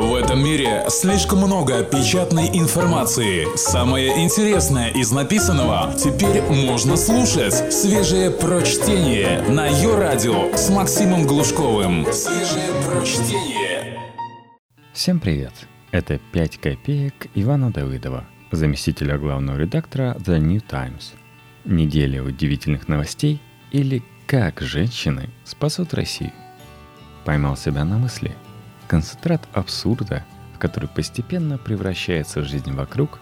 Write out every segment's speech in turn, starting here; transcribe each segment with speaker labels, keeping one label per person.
Speaker 1: В этом мире слишком много печатной информации. Самое интересное из написанного теперь можно слушать. Свежее прочтение на ее радио с Максимом Глушковым. Свежее прочтение.
Speaker 2: Всем привет! Это «5 копеек» Ивана Давыдова, заместителя главного редактора The New Times. Неделя удивительных новостей или «Как женщины спасут Россию». Поймал себя на мысли – Концентрат абсурда, в который постепенно превращается жизнь вокруг,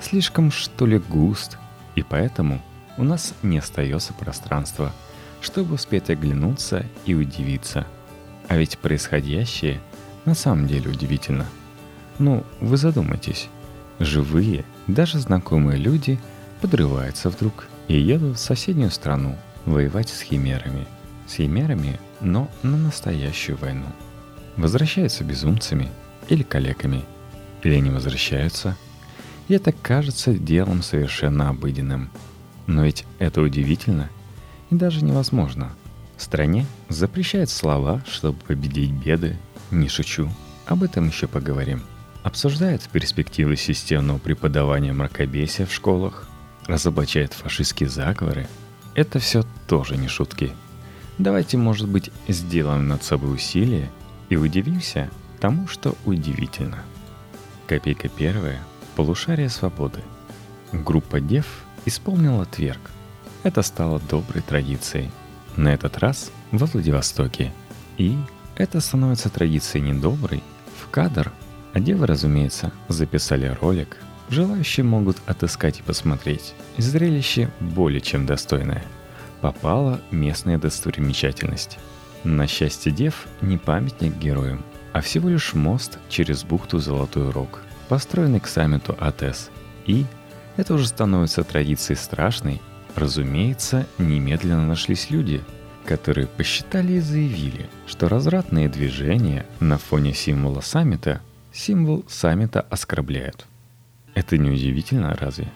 Speaker 2: слишком что ли густ, и поэтому у нас не остается пространства, чтобы успеть оглянуться и удивиться. А ведь происходящее на самом деле удивительно. Ну, вы задумайтесь. Живые, даже знакомые люди подрываются вдруг и едут в соседнюю страну воевать с химерами. С химерами, но на настоящую войну – возвращаются безумцами или калеками, или не возвращаются. И это кажется делом совершенно обыденным. Но ведь это удивительно и даже невозможно. В стране запрещают слова, чтобы победить беды. Не шучу, об этом еще поговорим. Обсуждают перспективы системного преподавания мракобесия в школах, разоблачают фашистские заговоры. Это все тоже не шутки. Давайте, может быть, сделаем над собой усилие – и удивился тому, что удивительно. Копейка первая – полушарие свободы. Группа дев исполнила тверк. Это стало доброй традицией. На этот раз во Владивостоке. И это становится традицией недоброй. В кадр, а девы, разумеется, записали ролик. Желающие могут отыскать и посмотреть. Зрелище более чем достойное. Попала местная достопримечательность – на счастье дев не памятник героям, а всего лишь мост через бухту Золотой Рог, построенный к саммиту АТЭС. И это уже становится традицией страшной. Разумеется, немедленно нашлись люди, которые посчитали и заявили, что развратные движения на фоне символа саммита символ саммита оскорбляют. Это не удивительно, разве?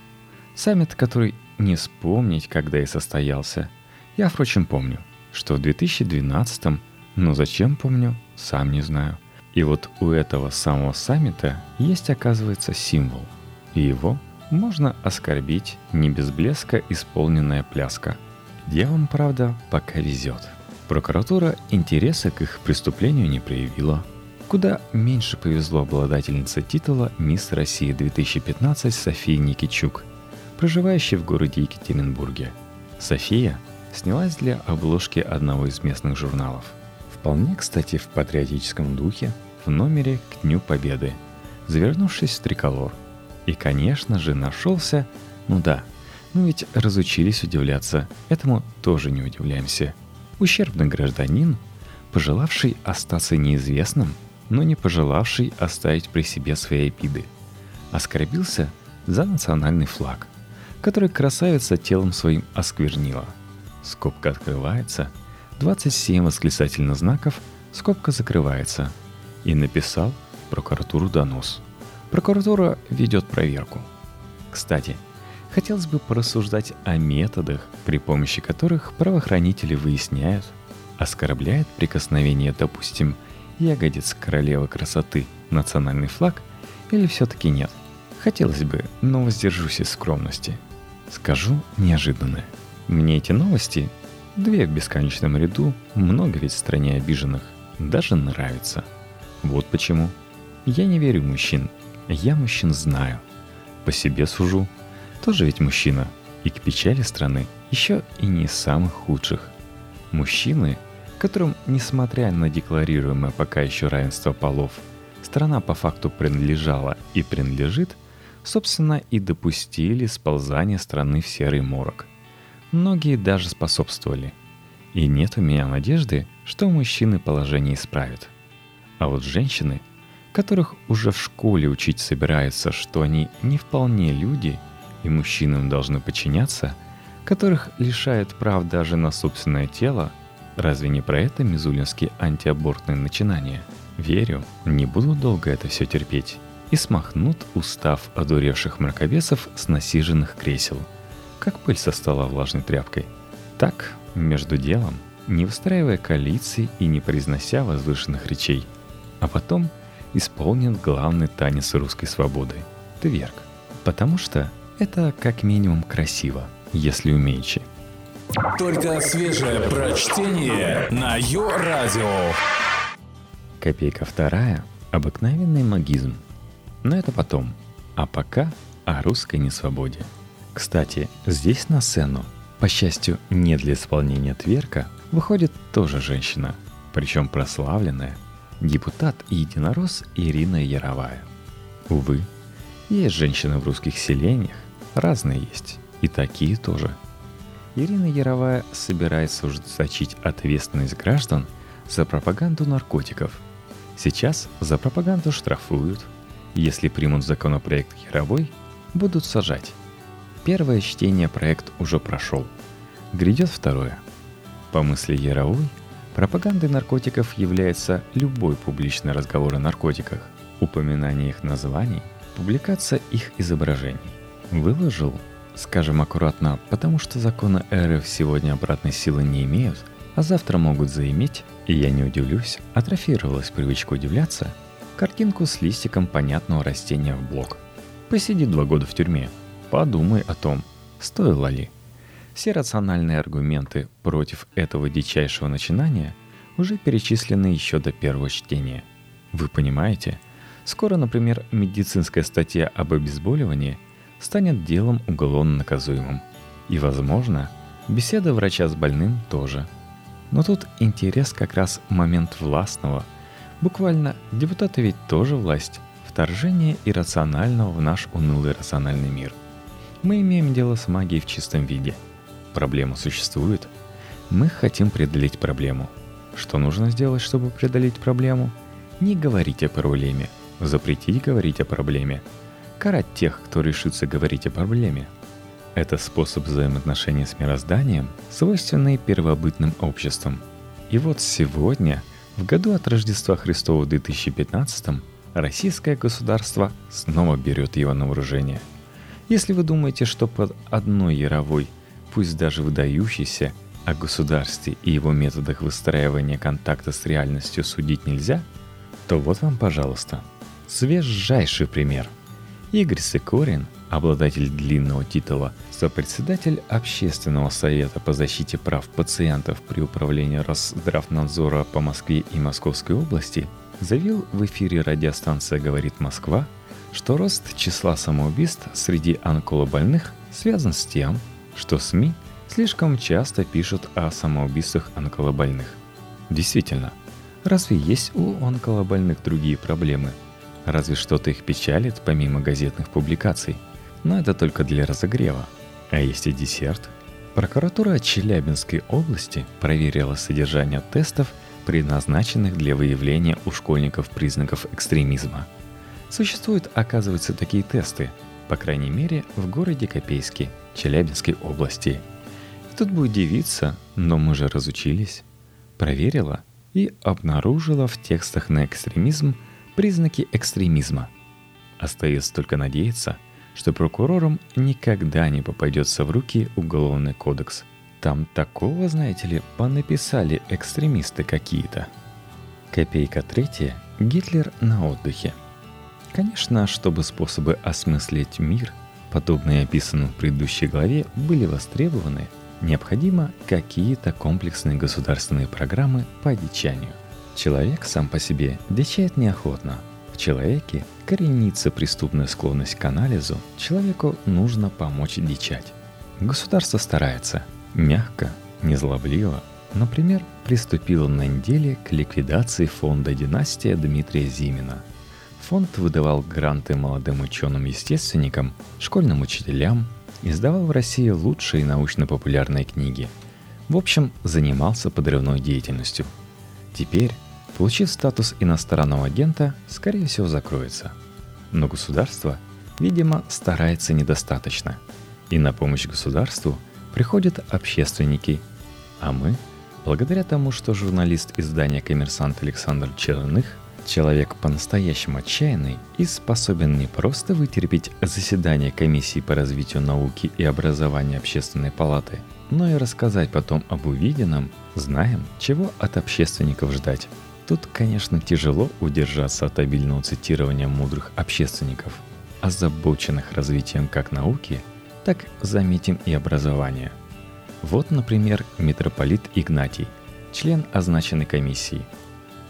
Speaker 2: Саммит, который не вспомнить, когда и состоялся. Я, впрочем, помню – что в 2012, но зачем помню, сам не знаю. И вот у этого самого саммита есть, оказывается, символ. И его можно оскорбить не без блеска исполненная пляска. Девам, правда, пока везет. Прокуратура интереса к их преступлению не проявила. Куда меньше повезло обладательнице титула «Мисс России 2015» Софии Никичук, проживающей в городе Екатеринбурге. София снялась для обложки одного из местных журналов. Вполне, кстати, в патриотическом духе, в номере к Дню Победы, завернувшись в триколор. И, конечно же, нашелся, ну да, ну ведь разучились удивляться, этому тоже не удивляемся. Ущербный гражданин, пожелавший остаться неизвестным, но не пожелавший оставить при себе свои обиды. Оскорбился за национальный флаг, который красавица телом своим осквернила – скобка открывается, 27 восклицательных знаков, скобка закрывается. И написал прокуратуру донос. Прокуратура ведет проверку. Кстати, хотелось бы порассуждать о методах, при помощи которых правоохранители выясняют, оскорбляет прикосновение, допустим, ягодиц королевы красоты национальный флаг или все-таки нет. Хотелось бы, но воздержусь из скромности. Скажу неожиданное – мне эти новости, две в бесконечном ряду, много ведь в стране обиженных, даже нравятся. Вот почему. Я не верю мужчин. Я мужчин знаю. По себе сужу. Тоже ведь мужчина. И к печали страны еще и не самых худших. Мужчины, которым, несмотря на декларируемое пока еще равенство полов, страна по факту принадлежала и принадлежит, собственно, и допустили сползание страны в серый морок – Многие даже способствовали. И нет у меня надежды, что мужчины положение исправят. А вот женщины, которых уже в школе учить собираются, что они не вполне люди и мужчинам должны подчиняться, которых лишают прав даже на собственное тело, разве не про это мизулинские антиабортные начинания? Верю, не буду долго это все терпеть и смахнут устав одуревших мракобесов с насиженных кресел – как пыль со стола влажной тряпкой. Так, между делом, не выстраивая коалиции и не произнося возвышенных речей. А потом исполнит главный танец русской свободы – тверк. Потому что это как минимум красиво, если умеючи.
Speaker 1: Только свежее прочтение на Йо-Радио.
Speaker 2: Копейка вторая – обыкновенный магизм. Но это потом. А пока о русской несвободе. Кстати, здесь на сцену, по счастью, не для исполнения тверка, выходит тоже женщина, причем прославленная, депутат и единорос Ирина Яровая. Увы, есть женщины в русских селениях, разные есть, и такие тоже. Ирина Яровая собирается ужесточить ответственность граждан за пропаганду наркотиков. Сейчас за пропаганду штрафуют. Если примут законопроект Яровой, будут сажать. Первое чтение проект уже прошел. Грядет второе. По мысли Яровой, пропагандой наркотиков является любой публичный разговор о наркотиках, упоминание их названий, публикация их изображений. Выложил, скажем аккуратно, потому что законы РФ сегодня обратной силы не имеют, а завтра могут заиметь, и я не удивлюсь, атрофировалась привычка удивляться, картинку с листиком понятного растения в блок. Посиди два года в тюрьме – Подумай о том, стоило ли. Все рациональные аргументы против этого дичайшего начинания уже перечислены еще до первого чтения. Вы понимаете, скоро, например, медицинская статья об обезболивании станет делом уголовно наказуемым. И, возможно, беседа врача с больным тоже. Но тут интерес как раз момент властного. Буквально депутаты ведь тоже власть. Вторжение иррационального в наш унылый рациональный мир – мы имеем дело с магией в чистом виде. Проблема существует. Мы хотим преодолеть проблему. Что нужно сделать, чтобы преодолеть проблему? Не говорить о проблеме. Запретить говорить о проблеме. Карать тех, кто решится говорить о проблеме. Это способ взаимоотношений с мирозданием, свойственный первобытным обществам. И вот сегодня, в году от Рождества Христова в 2015 российское государство снова берет его на вооружение – если вы думаете, что под одной яровой, пусть даже выдающейся, о государстве и его методах выстраивания контакта с реальностью судить нельзя, то вот вам, пожалуйста, свежайший пример. Игорь Сикорин, обладатель длинного титула сопредседатель Общественного совета по защите прав пациентов при управлении Росздравнадзора по Москве и Московской области, заявил в эфире радиостанция «Говорит Москва», что рост числа самоубийств среди онколобольных связан с тем, что СМИ слишком часто пишут о самоубийствах онколобольных. Действительно, разве есть у онколобольных другие проблемы? Разве что-то их печалит помимо газетных публикаций? Но это только для разогрева. А есть и десерт. Прокуратура Челябинской области проверила содержание тестов, предназначенных для выявления у школьников признаков экстремизма – Существуют, оказывается, такие тесты, по крайней мере, в городе Копейске, Челябинской области. Тут бы удивиться, но мы же разучились. Проверила и обнаружила в текстах на экстремизм признаки экстремизма. Остается только надеяться, что прокурорам никогда не попадется в руки уголовный кодекс. Там такого, знаете ли, понаписали экстремисты какие-то. Копейка третья. Гитлер на отдыхе – Конечно, чтобы способы осмыслить мир, подобные описанным в предыдущей главе, были востребованы, необходимо какие-то комплексные государственные программы по одичанию. Человек сам по себе дичает неохотно. В человеке коренится преступная склонность к анализу, человеку нужно помочь дичать. Государство старается, мягко, незлобливо, например, приступило на неделе к ликвидации фонда «Династия» Дмитрия Зимина – Фонд выдавал гранты молодым ученым-естественникам, школьным учителям, издавал в России лучшие научно-популярные книги. В общем, занимался подрывной деятельностью. Теперь, получив статус иностранного агента, скорее всего закроется. Но государство, видимо, старается недостаточно. И на помощь государству приходят общественники. А мы, благодаря тому, что журналист издания «Коммерсант» Александр Черных – Человек по-настоящему отчаянный и способен не просто вытерпеть заседание комиссии по развитию науки и образования общественной палаты, но и рассказать потом об увиденном, знаем, чего от общественников ждать. Тут, конечно, тяжело удержаться от обильного цитирования мудрых общественников, озабоченных развитием как науки, так, заметим, и образования. Вот, например, митрополит Игнатий, член означенной комиссии.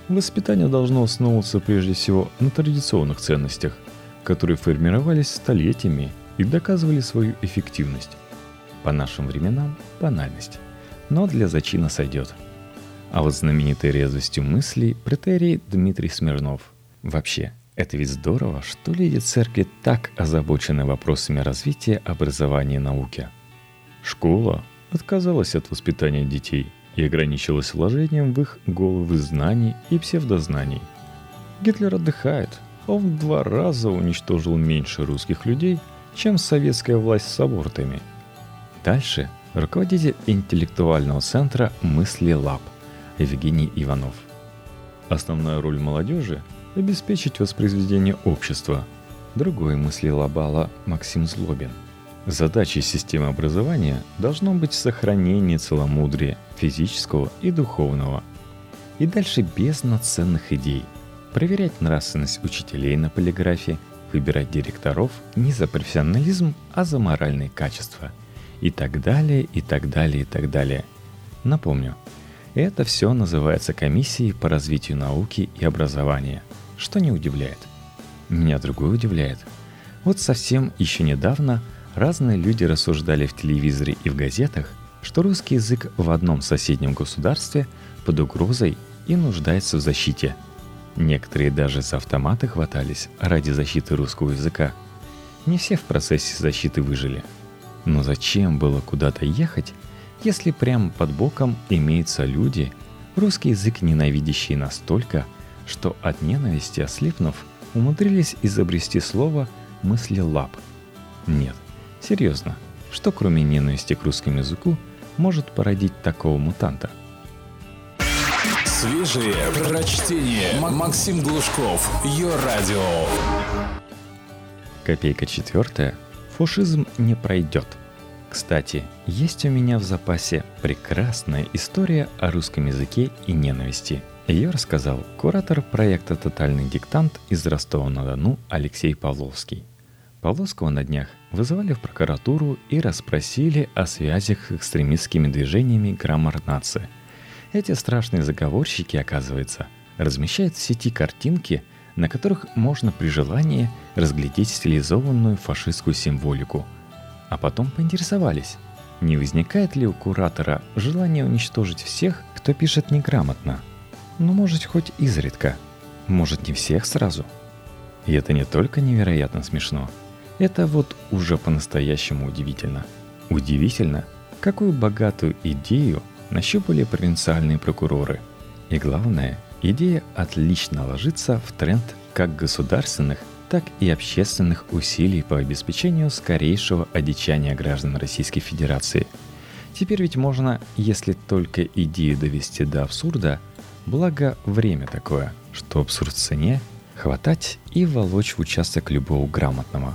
Speaker 2: Воспитание должно основываться прежде всего на традиционных ценностях, которые формировались столетиями и доказывали свою эффективность. По нашим временам – банальность, но для зачина сойдет – а вот знаменитой резвостью мыслей претерий Дмитрий Смирнов. Вообще, это ведь здорово, что люди церкви так озабочены вопросами развития образования и науки. Школа отказалась от воспитания детей и ограничилась вложением в их головы знаний и псевдознаний. Гитлер отдыхает, он в два раза уничтожил меньше русских людей, чем советская власть с абортами. Дальше руководитель интеллектуального центра «Мысли Лаб» Евгений Иванов. Основная роль молодежи – обеспечить воспроизведение общества. Другой мысли Лабала Максим Злобин. Задачей системы образования должно быть сохранение целомудрия физического и духовного. И дальше без наценных идей. Проверять нравственность учителей на полиграфе, выбирать директоров не за профессионализм, а за моральные качества. И так далее, и так далее, и так далее. Напомню, это все называется комиссией по развитию науки и образования, что не удивляет. Меня другое удивляет. Вот совсем еще недавно разные люди рассуждали в телевизоре и в газетах, что русский язык в одном соседнем государстве под угрозой и нуждается в защите. Некоторые даже с автомата хватались ради защиты русского языка. Не все в процессе защиты выжили. Но зачем было куда-то ехать, если прямо под боком имеются люди, русский язык ненавидящие настолько, что от ненависти ослепнув, умудрились изобрести слово «мыслелап». Нет, серьезно, что кроме ненависти к русскому языку может породить такого мутанта?
Speaker 1: Свежие прочтение. Максим Глушков. Ее радио.
Speaker 2: Копейка четвертая. Фашизм не пройдет – кстати, есть у меня в запасе прекрасная история о русском языке и ненависти. Ее рассказал куратор проекта «Тотальный диктант» из Ростова-на-Дону Алексей Павловский. Павловского на днях вызывали в прокуратуру и расспросили о связях с экстремистскими движениями «Граммар нации». Эти страшные заговорщики, оказывается, размещают в сети картинки, на которых можно при желании разглядеть стилизованную фашистскую символику – а потом поинтересовались, не возникает ли у куратора желание уничтожить всех, кто пишет неграмотно. Ну, может, хоть изредка. Может, не всех сразу. И это не только невероятно смешно. Это вот уже по-настоящему удивительно. Удивительно, какую богатую идею нащупали провинциальные прокуроры. И главное, идея отлично ложится в тренд как государственных, так и общественных усилий по обеспечению скорейшего одичания граждан Российской Федерации. Теперь ведь можно, если только идею довести до абсурда, благо время такое, что абсурд в цене, хватать и волочь в участок любого грамотного,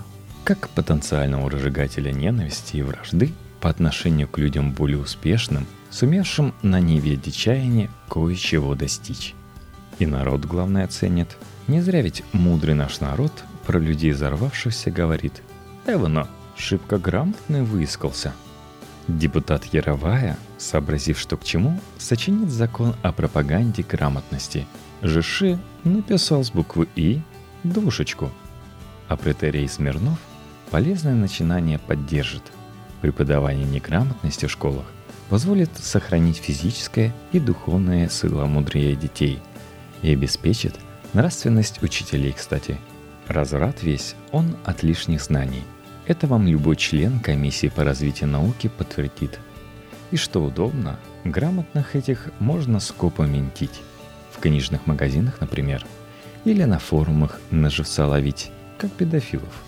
Speaker 2: как потенциального разжигателя ненависти и вражды по отношению к людям более успешным, сумевшим на неве дичаяния кое-чего достичь. И народ, главное, ценит. Не зря ведь мудрый наш народ про людей взорвавшихся говорит «Эвано, шибко грамотный выискался». Депутат Яровая, сообразив, что к чему, сочинит закон о пропаганде грамотности. Жиши написал с буквы «И» двушечку. А претерий Смирнов полезное начинание поддержит. Преподавание неграмотности в школах позволит сохранить физическое и духовное силомудрие детей и обеспечит нравственность учителей, кстати – Разврат весь, он от лишних знаний. Это вам любой член комиссии по развитию науки подтвердит. И что удобно, грамотных этих можно скопом ментить. В книжных магазинах, например. Или на форумах на живца ловить, как педофилов.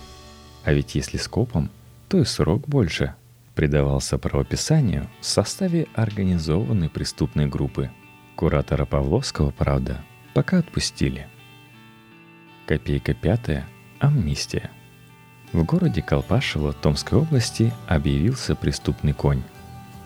Speaker 2: А ведь если скопом, то и срок больше. Придавался правописанию в составе организованной преступной группы. Куратора Павловского, правда, пока отпустили – Копейка пятая. Амнистия. В городе Колпашево Томской области объявился преступный конь.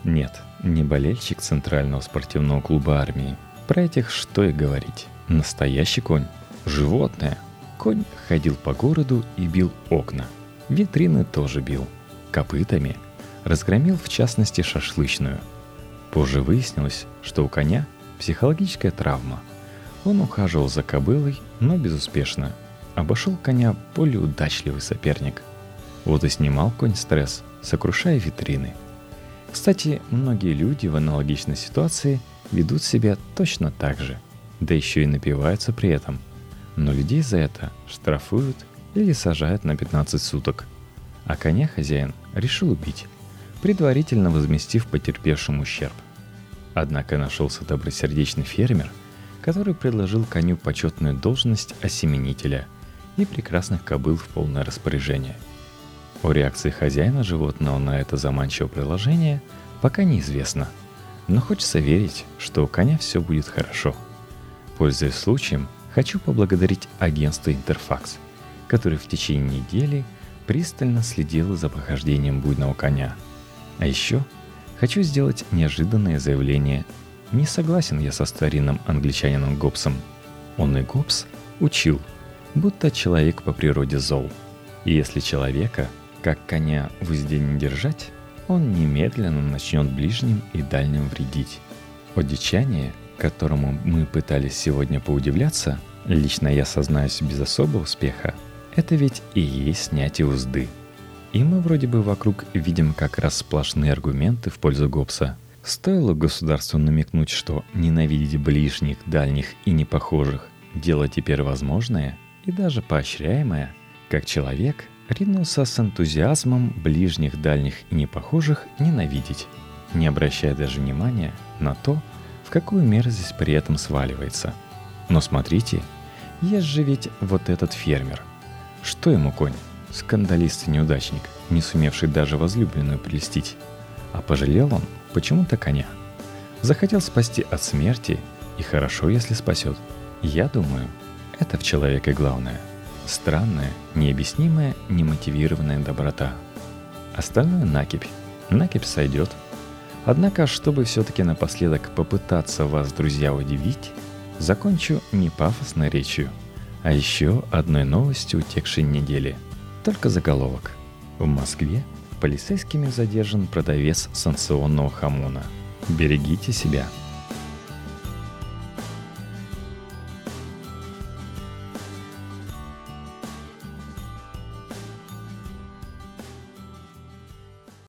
Speaker 2: Нет, не болельщик Центрального спортивного клуба армии. Про этих что и говорить. Настоящий конь. Животное. Конь ходил по городу и бил окна. Витрины тоже бил. Копытами. Разгромил в частности шашлычную. Позже выяснилось, что у коня психологическая травма. Он ухаживал за кобылой, но безуспешно. Обошел коня более удачливый соперник. Вот и снимал конь стресс, сокрушая витрины. Кстати, многие люди в аналогичной ситуации ведут себя точно так же, да еще и напиваются при этом. Но людей за это штрафуют или сажают на 15 суток. А коня хозяин решил убить, предварительно возместив потерпевшим ущерб. Однако нашелся добросердечный фермер, который предложил коню почетную должность осеменителя и прекрасных кобыл в полное распоряжение. О реакции хозяина животного на это заманчивое предложение пока неизвестно, но хочется верить, что у коня все будет хорошо. Пользуясь случаем, хочу поблагодарить агентство «Интерфакс», который в течение недели пристально следило за похождением буйного коня. А еще хочу сделать неожиданное заявление. Не согласен я со старинным англичанином Гоббсом. Он и Гоббс учил, будто человек по природе зол. И если человека, как коня, в узде не держать, он немедленно начнет ближним и дальним вредить. Одичание, которому мы пытались сегодня поудивляться, лично я сознаюсь без особого успеха, это ведь и есть снятие узды. И мы вроде бы вокруг видим как раз сплошные аргументы в пользу Гоббса. Стоило государству намекнуть, что ненавидеть ближних, дальних и непохожих – дело теперь возможное и даже поощряемое, как человек ринулся с энтузиазмом ближних, дальних и непохожих ненавидеть, не обращая даже внимания на то, в какую мерзость при этом сваливается. Но смотрите, есть же ведь вот этот фермер – что ему конь? Скандалист и неудачник, не сумевший даже возлюбленную прелестить. А пожалел он почему-то коня. Захотел спасти от смерти, и хорошо, если спасет. Я думаю, это в человеке главное. Странная, необъяснимая, немотивированная доброта. Остальное накипь. Накипь сойдет. Однако, чтобы все-таки напоследок попытаться вас, друзья, удивить, закончу не пафосной речью – а еще одной новостью утекшей недели. Только заголовок. В Москве полицейскими задержан продавец санкционного хамона. Берегите себя.